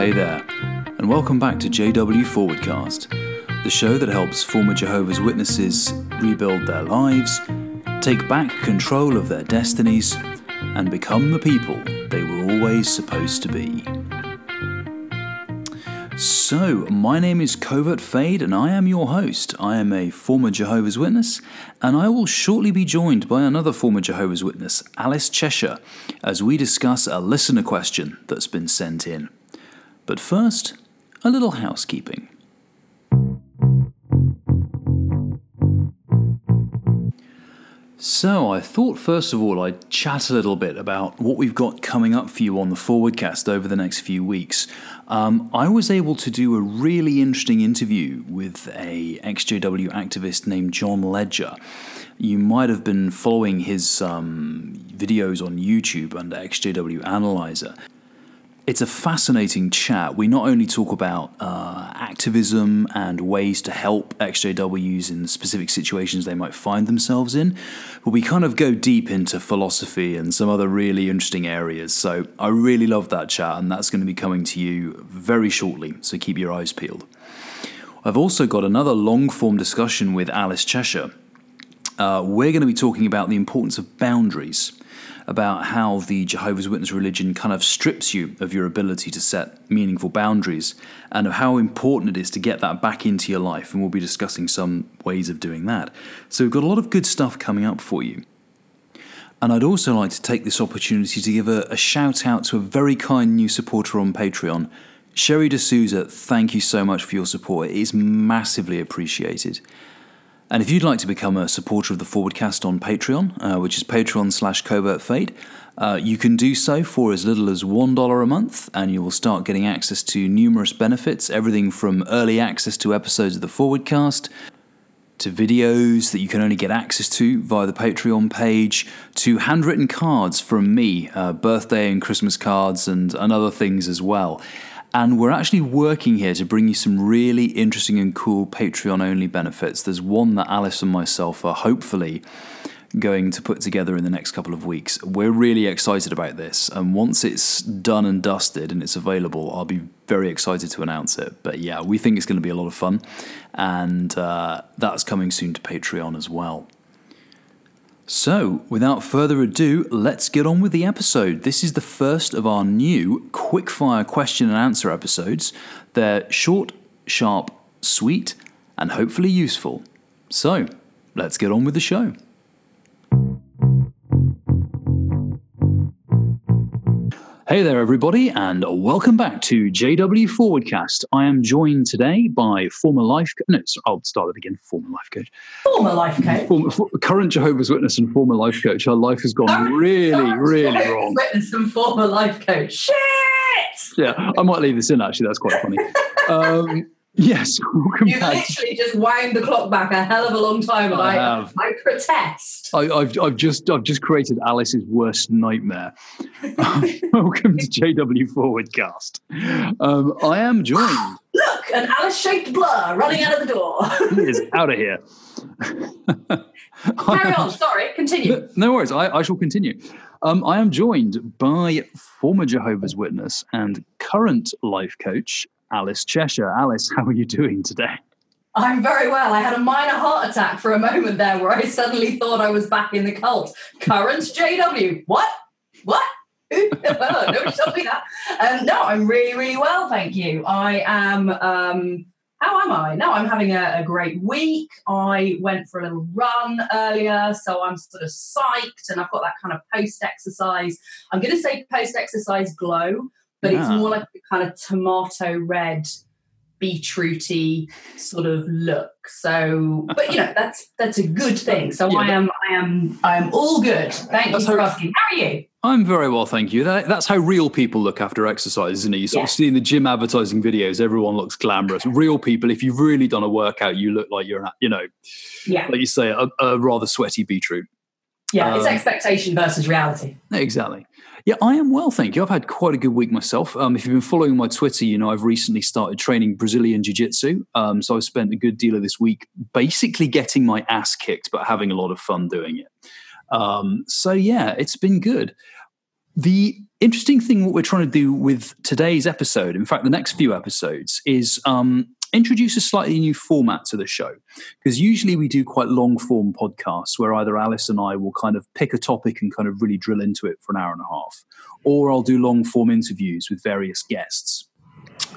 Hey there, and welcome back to JW Forwardcast, the show that helps former Jehovah's Witnesses rebuild their lives, take back control of their destinies, and become the people they were always supposed to be. So, my name is Covert Fade, and I am your host. I am a former Jehovah's Witness, and I will shortly be joined by another former Jehovah's Witness, Alice Cheshire, as we discuss a listener question that's been sent in. But first, a little housekeeping. So, I thought first of all I'd chat a little bit about what we've got coming up for you on the Forwardcast over the next few weeks. Um, I was able to do a really interesting interview with a XJW activist named John Ledger. You might have been following his um, videos on YouTube under XJW Analyzer. It's a fascinating chat. We not only talk about uh, activism and ways to help XJWs in specific situations they might find themselves in, but we kind of go deep into philosophy and some other really interesting areas. So I really love that chat, and that's going to be coming to you very shortly. So keep your eyes peeled. I've also got another long form discussion with Alice Cheshire. Uh, we're going to be talking about the importance of boundaries about how the Jehovah's Witness religion kind of strips you of your ability to set meaningful boundaries and of how important it is to get that back into your life. And we'll be discussing some ways of doing that. So we've got a lot of good stuff coming up for you. And I'd also like to take this opportunity to give a, a shout out to a very kind new supporter on Patreon. Sherry D'Souza, thank you so much for your support. It is massively appreciated. And if you'd like to become a supporter of the Forwardcast on Patreon, uh, which is patreon slash covert fade, uh, you can do so for as little as $1 a month, and you will start getting access to numerous benefits everything from early access to episodes of the Forwardcast, to videos that you can only get access to via the Patreon page, to handwritten cards from me, uh, birthday and Christmas cards, and, and other things as well. And we're actually working here to bring you some really interesting and cool Patreon only benefits. There's one that Alice and myself are hopefully going to put together in the next couple of weeks. We're really excited about this. And once it's done and dusted and it's available, I'll be very excited to announce it. But yeah, we think it's going to be a lot of fun. And uh, that's coming soon to Patreon as well. So, without further ado, let's get on with the episode. This is the first of our new quickfire question and answer episodes. They're short, sharp, sweet, and hopefully useful. So, let's get on with the show. Hey there, everybody, and welcome back to JW Forwardcast. I am joined today by former life. coach. no, I'll start it again. Former life coach, Former life coach. former, for, current Jehovah's Witness, and former life coach. Her life has gone Current- really, current really Jehovah's wrong. Witness and former life coach. Shit! Yeah, I might leave this in. Actually, that's quite funny. Um, yes, welcome You literally just wound the clock back a hell of a long time, I I, have. I protest. I, I've, I've just I've just created Alice's worst nightmare. Welcome to JW Forwardcast. Um, I am joined. Look, an Alice-shaped blur running out of the door. He is out of here. Carry on. Sorry, continue. No worries. I, I shall continue. Um, I am joined by former Jehovah's Witness and current life coach Alice Cheshire. Alice, how are you doing today? I'm very well. I had a minor heart attack for a moment there where I suddenly thought I was back in the cult. Current JW. What? What? Nobody told me that. Um, no, I'm really, really well, thank you. I am. Um, how am I? No, I'm having a, a great week. I went for a little run earlier, so I'm sort of psyched, and I've got that kind of post-exercise. I'm going to say post-exercise glow, but it's Ah. more like a kind of tomato red beetrooty sort of look. So, but you know, that's that's a good thing. So Yeah, I am I am I am all good. Thank you for how- asking. How are you? I'm very well, thank you. That, that's how real people look after exercise, isn't it? You sort Yeah. of see in the gym advertising videos, everyone looks glamorous. Real people, if you've really done a workout, you look like you're, you know, Yeah, like you say, a, a rather sweaty beetroot. Yeah. it's um, expectation versus reality. Exactly. Yeah, I am well, thank you. I've had quite a good week myself. Um, if you've been following my Twitter, you know I've recently started training Brazilian Jiu Jitsu. Um, so I've spent a good deal of this week basically getting my ass kicked, but having a lot of fun doing it. Um, so yeah, it's been good. The interesting thing what we're trying to do with today's episode, in fact, the next few episodes, is um, introduce a slightly new format to the show. Because usually we do quite long form podcasts where either Alice and I will kind of pick a topic and kind of really drill into it for an hour and a half, or I'll do long form interviews with various guests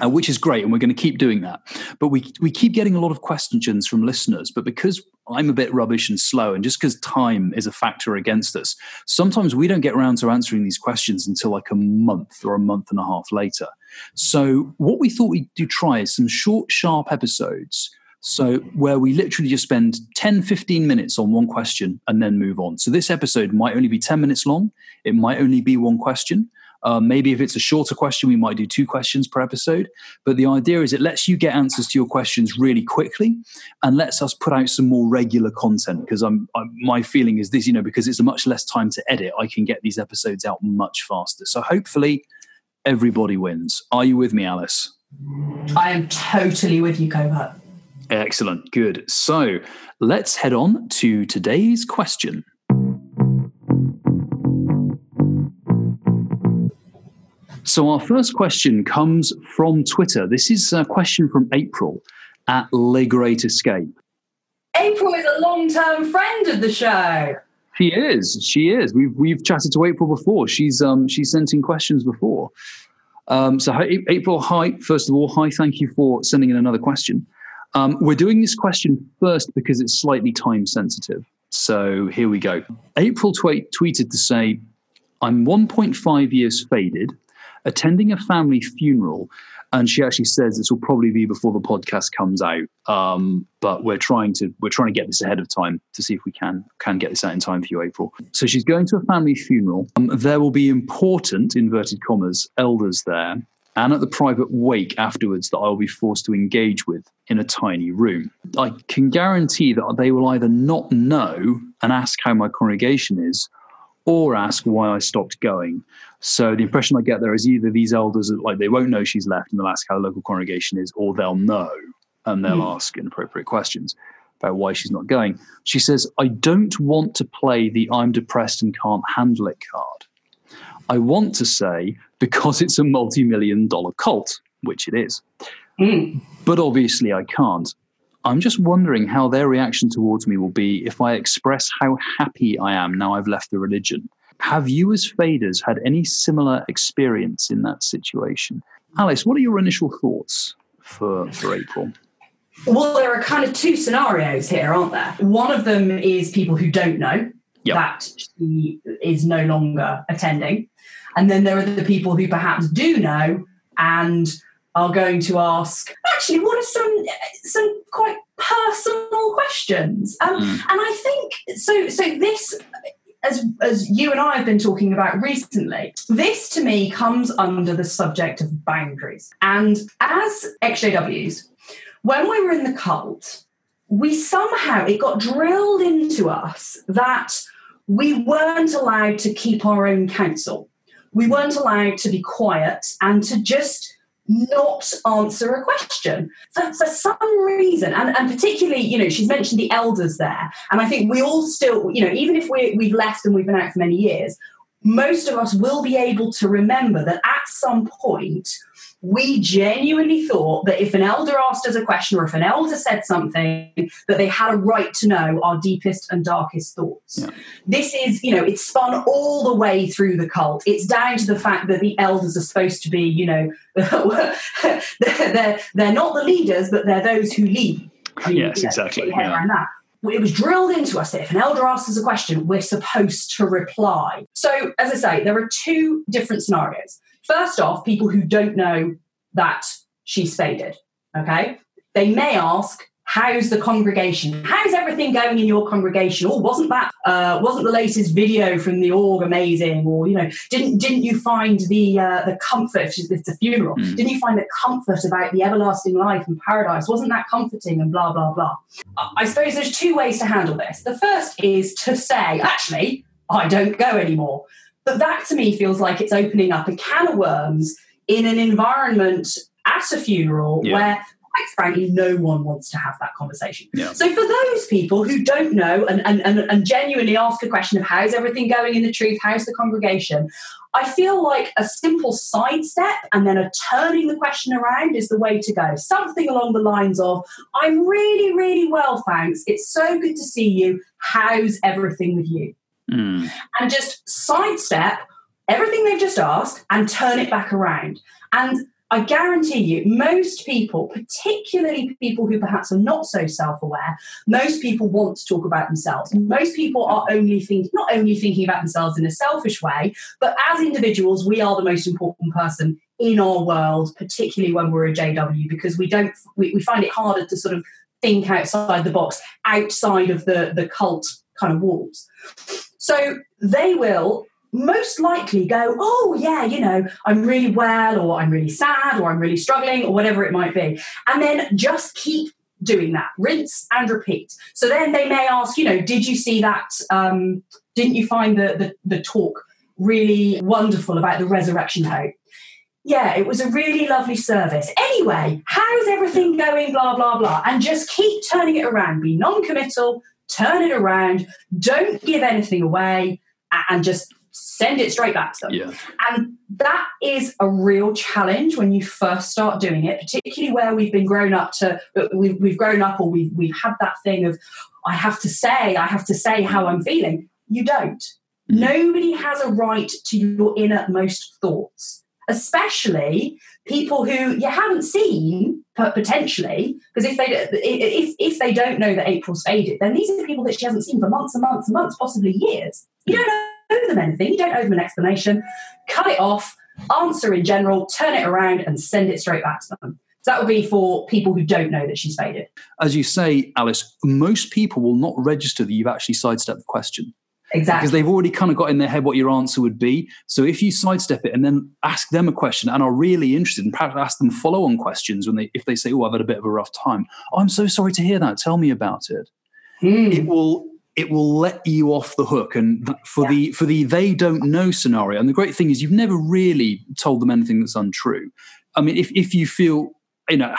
uh, which is great, and we're going to keep doing that. But we we keep getting a lot of questions from listeners. But because I'm a bit rubbish and slow, and just because time is a factor against us, sometimes we don't get around to answering these questions until like a month or a month and a half later. So what we thought we'd do try is some short, sharp episodes. So, where we literally just spend 10, 15 minutes on one question and then move on. So, this episode might only be 10 minutes long. It might only be one question. Um, maybe if it's a shorter question, we might do two questions per episode. But the idea is it lets you get answers to your questions really quickly and lets us put out some more regular content. Because I'm, I'm, my feeling is this, you know, because it's a much less time to edit, I can get these episodes out much faster. So hopefully everybody wins. Are you with me, Alice? I am totally with you, Covert. Excellent. Good. So let's head on to today's question. So, our first question comes from Twitter. This is a question from April at Le Great Escape. April is a long term friend of the show. She is. She is. We've we've chatted to April before. She's um she's sent in questions before. Um, so hi, April, hi. First of all, hi. Thank you for sending in another question. Um, we're doing this question first because it's slightly time sensitive. So here we go. April tweet, tweeted to say, "I'm 1.5 years faded attending a family funeral. And she actually says this will probably be before the podcast comes out, um, but we're trying to we're trying to get this ahead of time to see if we can can get this out in time for you, April. So she's going to a family funeral. Um, there will be important inverted commas elders there, and at the private wake afterwards that I will be forced to engage with in a tiny room. I can guarantee that they will either not know and ask how my congregation is, or ask why I stopped going. So the impression I get there is either these elders are like they won't know she's left and they'll ask how the local congregation is, or they'll know and they'll mm. ask inappropriate questions about why she's not going. She says, I don't want to play the I'm depressed and can't handle it card. I want to say because it's a multi million dollar cult, which it is. Mm. But obviously I can't. I'm just wondering how their reaction towards me will be if I express how happy I am now I've left the religion. Have you, as faders, had any similar experience in that situation? Alice, what are your initial thoughts for, for April? Well, there are kind of two scenarios here, aren't there? One of them is people who don't know yep. that she is no longer attending. And then there are the people who perhaps do know and are going to ask actually are some some quite personal questions. Um, mm. and i think so so this as as you and i have been talking about recently this to me comes under the subject of boundaries. And as xjws when we were in the cult we somehow it got drilled into us that we weren't allowed to keep our own counsel. We weren't allowed to be quiet and to just not answer a question. For, for some reason and, and particularly you know she's mentioned the elders there and i think we all still you know even if we, we've left and we've been out for many years most of us will be able to remember that at some point we genuinely thought that if an elder asked us a question or if an elder said something, that they had a right to know our deepest and darkest thoughts. Yeah. This is, you know, it's spun all the way through the cult. It's down to the fact that the elders are supposed to be, you know, they're, they're, they're not the leaders, but they're those who lead. yes, you know, exactly. Yeah. It was drilled into us that if an elder asks us a question, we're supposed to reply. So, as I say, there are two different scenarios. First off, people who don't know that she's faded. Okay. They may ask, how's the congregation? How's everything going in your congregation? Or wasn't that uh, wasn't the latest video from the org amazing? Or you know, didn't didn't you find the uh, the comfort? It's a funeral. Mm. Didn't you find the comfort about the everlasting life and paradise? Wasn't that comforting? And blah blah blah. I suppose there's two ways to handle this. The first is to say, actually, I don't go anymore. But that to me feels like it's opening up a can of worms in an environment at a funeral yeah. where quite frankly, no one wants to have that conversation. Yeah. So for those people who don't know and, and, and, and genuinely ask a question of how's everything going in the truth, how's the congregation, I feel like a simple sidestep and then a turning the question around is the way to go. Something along the lines of, I'm really, really well, thanks. It's so good to see you. How's everything with you? Mm. And just sidestep everything they've just asked and turn it back around. And I guarantee you, most people, particularly people who perhaps are not so self aware, most people want to talk about themselves. Most people are only thinking, not only thinking about themselves in a selfish way, but as individuals, we are the most important person in our world, particularly when we're a JW, because we don't, we, we find it harder to sort of think outside the box, outside of the, the cult kind of walls. So they will most likely go, oh, yeah, you know, I'm really well, or I'm really sad, or I'm really struggling, or whatever it might be. And then just keep doing that, rinse and repeat. So then they may ask, you know, did you see that? Um, didn't you find the, the, the talk really wonderful about the resurrection hope? Yeah, it was a really lovely service. Anyway, how's everything going? Blah, blah, blah. And just keep turning it around. Be non committal, turn it around, don't give anything away, and just send it straight back to them. Yeah. And that is a real challenge when you first start doing it, particularly where we've been grown up to, we've, we've grown up or we've, we've had that thing of, I have to say, I have to say how I'm feeling. You don't. Mm-hmm. Nobody has a right to your innermost thoughts, especially people who you haven't seen potentially because if they if if they don't know that April's faded, then these are people that she hasn't seen for months and months and months, possibly years. You don't know owe them anything, you don't owe them an explanation. Cut it off, answer in general, turn it around, and send it straight back to them. So that would be for people who don't know that she's faded. As you say, Alice, most people will not register that you've actually sidestepped the question. Exactly. Because they've already kind of got in their head what your answer would be. So if you sidestep it and then ask them a question and are really interested and perhaps ask them follow on questions when they if they say, Oh, I've had a bit of a rough time. Oh, I'm so sorry to hear that. Tell me about it. Mm. It will it will let you off the hook. And for yeah. the for the they don't know scenario and the great thing is you've never really told them anything that's untrue. I mean if, if you feel you know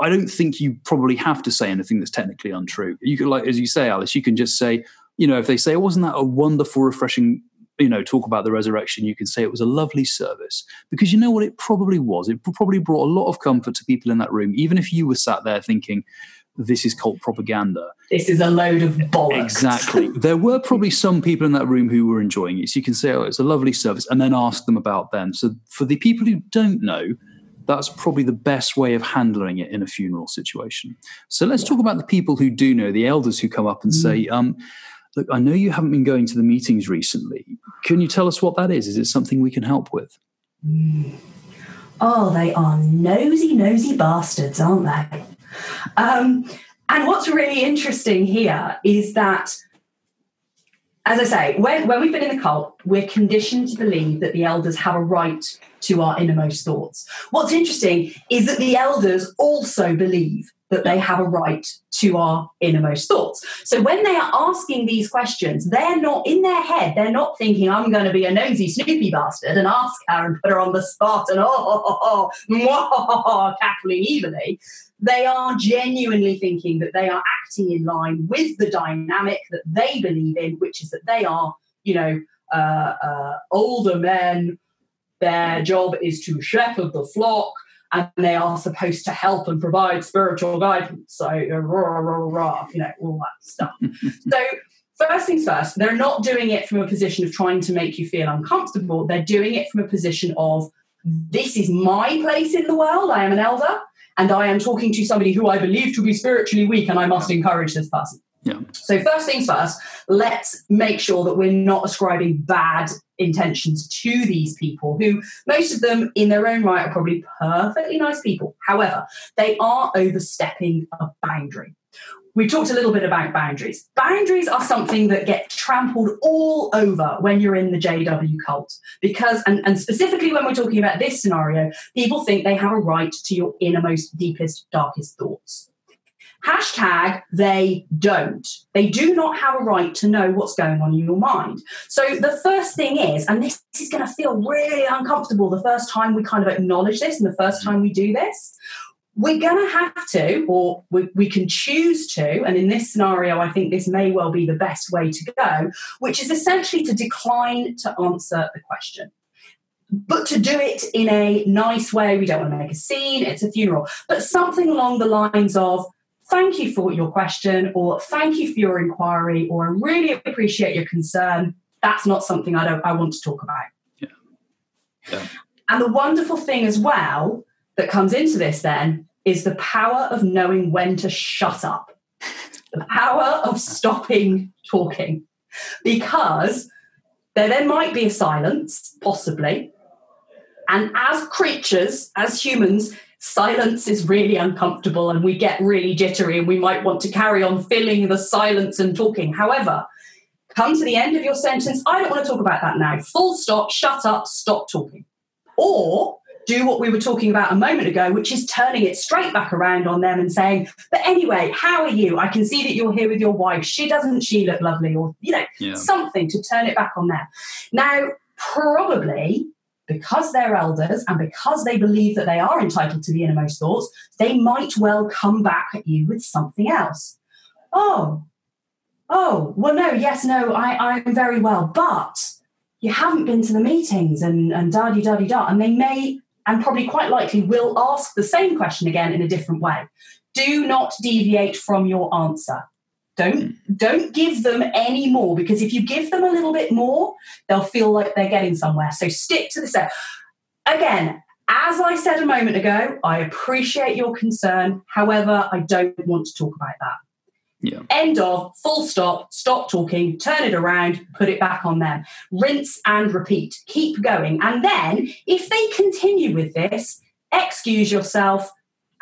i don't think you probably have to say anything that's technically untrue. You can like as you say alice you can just say you know if they say wasn't that a wonderful refreshing you know talk about the resurrection? You can say it was a lovely service. Because you know what it probably was? It probably brought a lot of comfort to people in that room even if you were sat there thinking this is cult propaganda. This is a load of bollocks. Exactly. there were probably some people in that room who were enjoying it. So you can say, oh, it's a lovely service, and then ask them about them. So for the people who don't know, that's probably the best way of handling it in a funeral situation. So let's yeah. talk about the people who do know, the elders who come up and mm. say, um, look, I know you haven't been going to the meetings recently. Can you tell us what that is? Is it something we can help with? Mm. Oh, they are nosy, nosy bastards, aren't they? Um, and what's really interesting here is that, as I say, when, when we've been in the cult, we're conditioned to believe that the elders have a right to our innermost thoughts. What's interesting is that the elders also believe that they have a right to our innermost thoughts. So when they are asking these questions, they're not in their head, they're not thinking, I'm going to be a nosy Snoopy bastard and ask her and put her on the spot and oh, oh, oh, oh, cackling evilly. They are genuinely thinking that they are acting in line with the dynamic that they believe in, which is that they are, you know, uh, uh, older men. Their job is to shepherd the flock and they are supposed to help and provide spiritual guidance. So, rah, rah, rah, you know, all that stuff. so, first things first, they're not doing it from a position of trying to make you feel uncomfortable. They're doing it from a position of, this is my place in the world. I am an elder, and I am talking to somebody who I believe to be spiritually weak, and I must encourage this person. Yeah. So, first things first, let's make sure that we're not ascribing bad intentions to these people who, most of them in their own right, are probably perfectly nice people. However, they are overstepping a boundary. We talked a little bit about boundaries. Boundaries are something that get trampled all over when you're in the JW cult. Because, and, and specifically when we're talking about this scenario, people think they have a right to your innermost, deepest, darkest thoughts. Hashtag they don't. They do not have a right to know what's going on in your mind. So the first thing is, and this, is going to feel really uncomfortable the first time we kind of acknowledge this and the first mm-hmm. time we do this, we're going to have to, or we, we, can choose to, and in this scenario, I think this may well be the best way to go, which is essentially to decline to answer the question. But to do it in a nice way, we don't want to make a scene, it's a funeral, but something along the lines of, thank you for your question, or thank you for your inquiry, or I really appreciate your concern. That's not something I don't I want to talk about. Yeah. yeah. And the wonderful thing as well that comes into this then is the power of knowing when to shut up, the power of stopping talking. Because there then might be a silence, possibly. And as creatures, as humans, silence is really uncomfortable and we get really jittery and we might want to carry on filling the silence and talking. However, come to the end of your sentence. I don't want to talk about that now. Full stop, shut up, stop talking. Or do what we were talking about a moment ago, which is turning it straight back around on them and saying, But anyway, how are you? I can see that you're here with your wife. She doesn't she look lovely? Or, you know, yeah. something to turn it back on them. Now, probably because they're elders and because they believe that they are entitled to the innermost thoughts, they might well come back at you with something else. Oh, oh, well, no, yes, no, I, I'm very well, but you haven't been to the meetings and, and da di da di da. And they may and probably quite likely will ask the same question again in a different way. Do not deviate from your answer. Don't don't give them any more because if you give them a little bit more, they'll feel like they're getting somewhere. So stick to the set. Again, as I said a moment ago, I appreciate your concern. However, I don't want to talk about that. Yeah. End of, full stop, stop talking, turn it around, put it back on them. Rinse and repeat. Keep going. And then, if they continue with this, excuse yourself,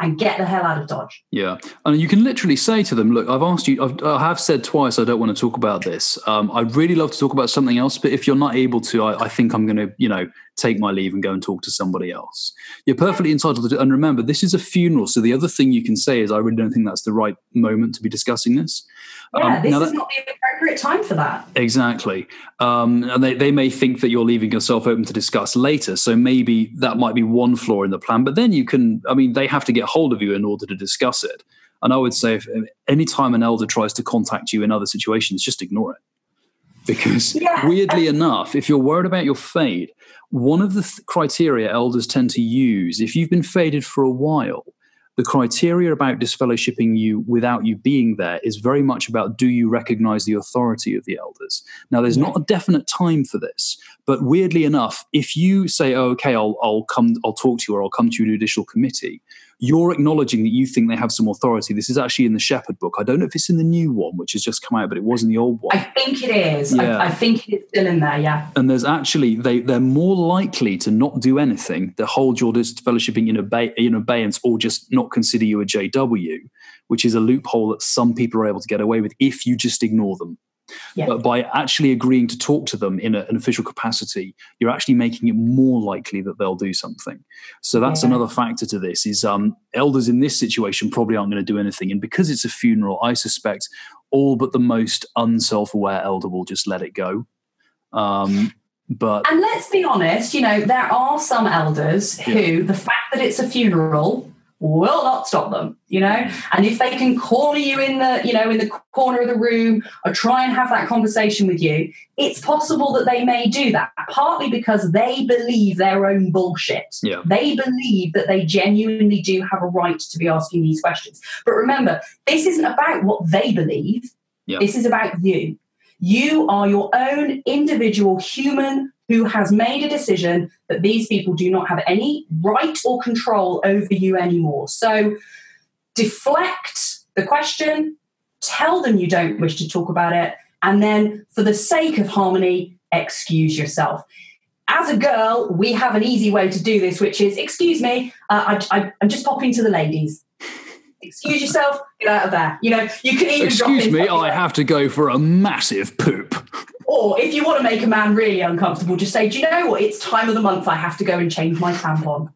and get the hell out of Dodge. Yeah, and you can literally say to them, "Look, I've asked you. I've, I have said twice I don't want to talk about this. Um, I'd really love to talk about something else, but if you're not able to, I, I think I'm going to, you know, take my leave and go and talk to somebody else. You're perfectly entitled to. And remember, this is a funeral, so the other thing you can say is, I really don't think that's the right moment to be discussing this. Yeah, um, this is that, not the appropriate time for that. Exactly. Um, and they, they may think that you're leaving yourself open to discuss later. So maybe that might be one flaw in the plan. But then you can, I mean, they have to get hold of you in order to discuss it. And I would say if anytime an elder tries to contact you in other situations, just ignore it. Because yeah. weirdly enough, if you're worried about your fade, one of the th- criteria elders tend to use, if you've been faded for a while, the criteria about disfellowshipping you without you being there is very much about do you recognize the authority of the elders? Now, there's not a definite time for this, but weirdly enough, if you say, oh, okay, I'll, I'll come, I'll talk to you or I'll come to your judicial committee, you're acknowledging that you think they have some authority. This is actually in the Shepherd book. I don't know if it's in the new one, which has just come out, but it was in the old one. I think it is. Yeah. I, I think it's still in there, yeah. And there's actually, they, they're more likely to not do anything, to hold your disfellowshipping in, obey, in abeyance or just not consider you a JW, which is a loophole that some people are able to get away with if you just ignore them. Yeah. But by actually agreeing to talk to them in a, an official capacity, you're actually making it more likely that they'll do something. So that's yeah. another factor to this. Is um, elders in this situation probably aren't going to do anything, and because it's a funeral, I suspect all but the most unself-aware elder will just let it go. Um, but and let's be honest, you know, there are some elders who yeah. the fact that it's a funeral will not stop them you know? Mm-hmm. And if they can corner you in the you know in the corner of the room or try and have that conversation with you it's possible that they may do that partly because they believe their own bullshit. Yeah. they believe that they genuinely do have a right to be asking these questions. But remember this isn't about what they believe. Yeah. this is about you. You are your own individual human who has made a decision that these people do not have any right or control over you anymore. So deflect the question, tell them you don't wish to talk about it, and then for the sake of harmony, excuse yourself. As a girl, we have an easy way to do this, which is, excuse me, uh, I, am just popping to the ladies. Excuse yourself, get out of there. You know, you can even excuse me. I have to go for a massive poop. Or if you want to make a man really uncomfortable, just say, Do you know what? It's time of the month. I have to go and change my tampon.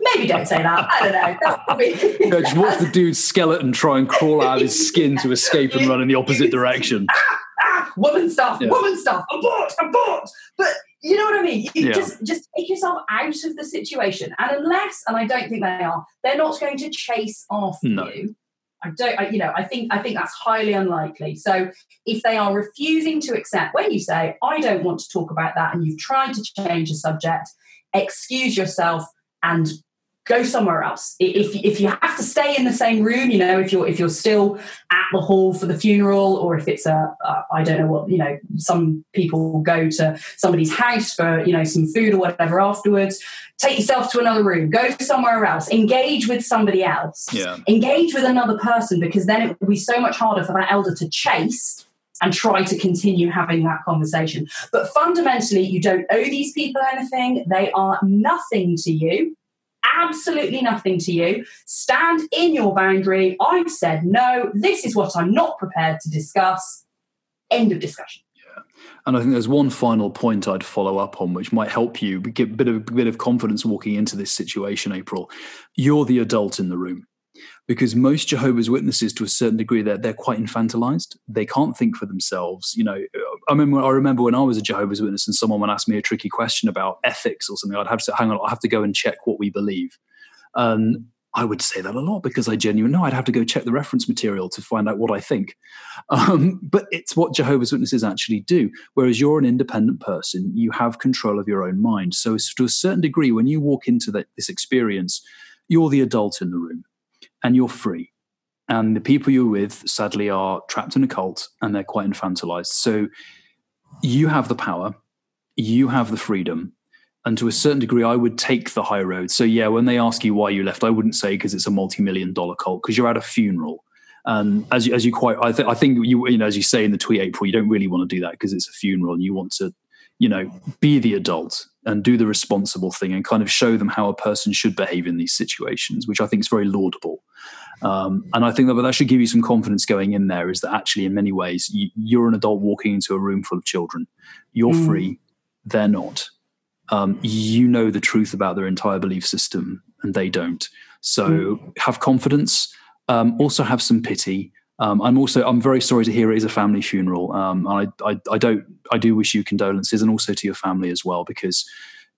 Maybe don't say that. I don't know. No, just watch the dude's skeleton try and crawl out of his skin to escape and run in the opposite direction. Ah, ah, woman stuff, yeah. woman stuff, abort, abort. But you know what I mean? You Yeah. just just take yourself out of the situation, and unless, and I don't think they are, they're not going to chase after No. you. I don't, I, you know, I think I think that's highly unlikely. So if they are refusing to accept when you say, "I don't want to talk about that," and you've tried to change the subject, excuse yourself and go somewhere else. If if you have to stay in the same room, you know, if you're if you're still at the hall for the funeral, or if it's a uh, I don't know what you know, some people go to somebody's house for you know some food or whatever afterwards. Take yourself to another room, go somewhere else, engage with somebody else, Yeah. engage with another person because then it will be so much harder for that elder to chase and try to continue having that conversation. But fundamentally, you don't owe these people anything. They are nothing to you, absolutely nothing to you. Stand in your boundary. I've said no. This is what I'm not prepared to discuss. End of discussion. Yeah. And I think there's one final point I'd follow up on, which might help you get a bit of, bit of confidence walking into this situation, April. You're the adult in the room. Because most Jehovah's Witnesses, to a certain degree, they're, they're quite infantilized. They can't think for themselves. You know, I remember, I remember when I was a Jehovah's Witness and someone would ask me a tricky question about ethics or something, I'd have to hang on, I have to go and check what we believe. Um, I would say that a lot because I genuinely know I'd have to go check the reference material to find out what I think. Um, but it's what Jehovah's Witnesses actually do. Whereas you're an independent person, you have control of your own mind. So, to a certain degree, when you walk into that, this experience, you're the adult in the room and you're free. And the people you're with, sadly, are trapped in a cult and they're quite infantilized. So, you have the power, you have the freedom. And to a certain degree, I would take the high road. So, yeah, when they ask you why you left, I wouldn't say because it's a multi million dollar cult, because you're at a funeral. And as you, as you quite, I, th- I think you, you know, as you say in the tweet, April, you don't really want to do that because it's a funeral and you want to, you know, be the adult and do the responsible thing and kind of show them how a person should behave in these situations, which I think is very laudable. Um, and I think that that should give you some confidence going in there is that actually, in many ways, you, you're an adult walking into a room full of children. You're Mm. free, they're not. Um, you know the truth about their entire belief system, and they don't. So have confidence. Um, also have some pity. Um, I'm also I'm very sorry to hear it is a family funeral. Um, and I, I I don't I do wish you condolences and also to your family as well because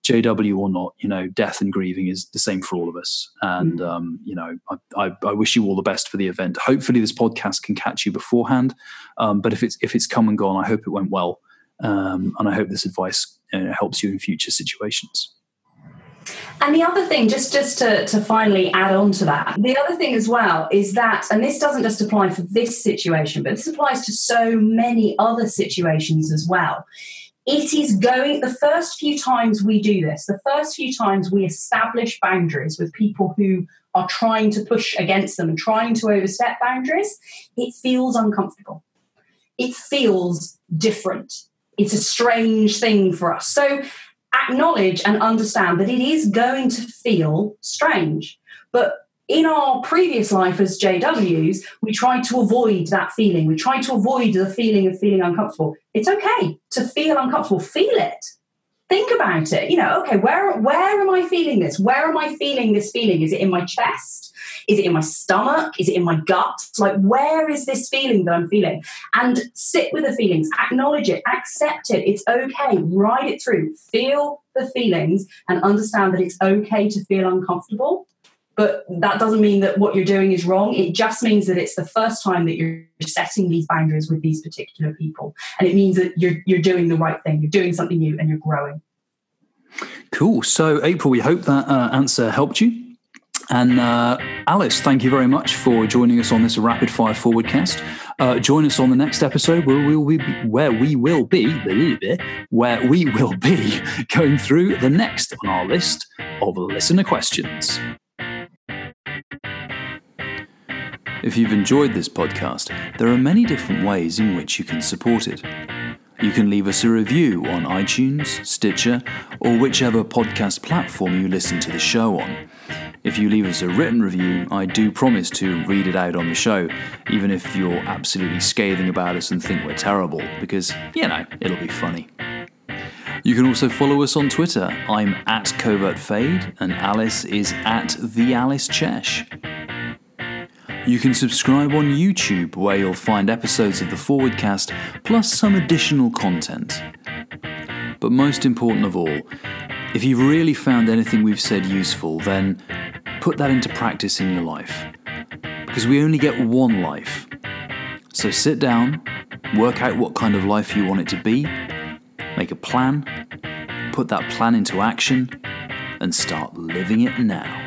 JW or not, you know, death and grieving is the same for all of us. And um, you know, I, I, I wish you all the best for the event. Hopefully, this podcast can catch you beforehand. Um, but if it's if it's come and gone, I hope it went well. Um, and I hope this advice know, helps you in future situations. And the other thing, just just to, to finally add on to that, the other thing as well is that, and this doesn't just apply for this situation, but this applies to so many other situations as well. It is going, the first few times we do this, the first few times we establish boundaries with people who are trying to push against them and trying to overstep boundaries, it feels uncomfortable. It feels different. It's a strange thing for us. So acknowledge and understand that it is going to feel strange. But in our previous life as JWs, we try to avoid that feeling. We try to avoid the feeling of feeling uncomfortable. It's okay to feel uncomfortable. Feel it. Think about it. You know, okay, where where am I feeling this? Where am I feeling this feeling? Is it in my chest? Is it in my stomach? Is it in my gut? Like, where is this feeling that I'm feeling? And sit with the feelings, acknowledge it, accept it. It's okay. Ride it through. Feel the feelings and understand that it's okay to feel uncomfortable. But that doesn't mean that what you're doing is wrong. It just means that it's the first time that you're setting these boundaries with these particular people. And it means that you're, you're doing the right thing. You're doing something new and you're growing. Cool. So, April, we hope that uh, answer helped you. And uh, Alice, thank you very much for joining us on this rapid fire forwardcast. Uh, join us on the next episode where we will be where we will be where we will be going through the next on our list of listener questions. If you've enjoyed this podcast, there are many different ways in which you can support it. You can leave us a review on iTunes, Stitcher, or whichever podcast platform you listen to the show on. If you leave us a written review, I do promise to read it out on the show, even if you're absolutely scathing about us and think we're terrible, because, you know, it'll be funny. You can also follow us on Twitter. I'm at Covert Fade, and Alice is at the Alice Chesh. You can subscribe on YouTube, where you'll find episodes of the Forwardcast plus some additional content. But most important of all, if you've really found anything we've said useful, then put that into practice in your life. Because we only get one life. So sit down, work out what kind of life you want it to be, make a plan, put that plan into action, and start living it now.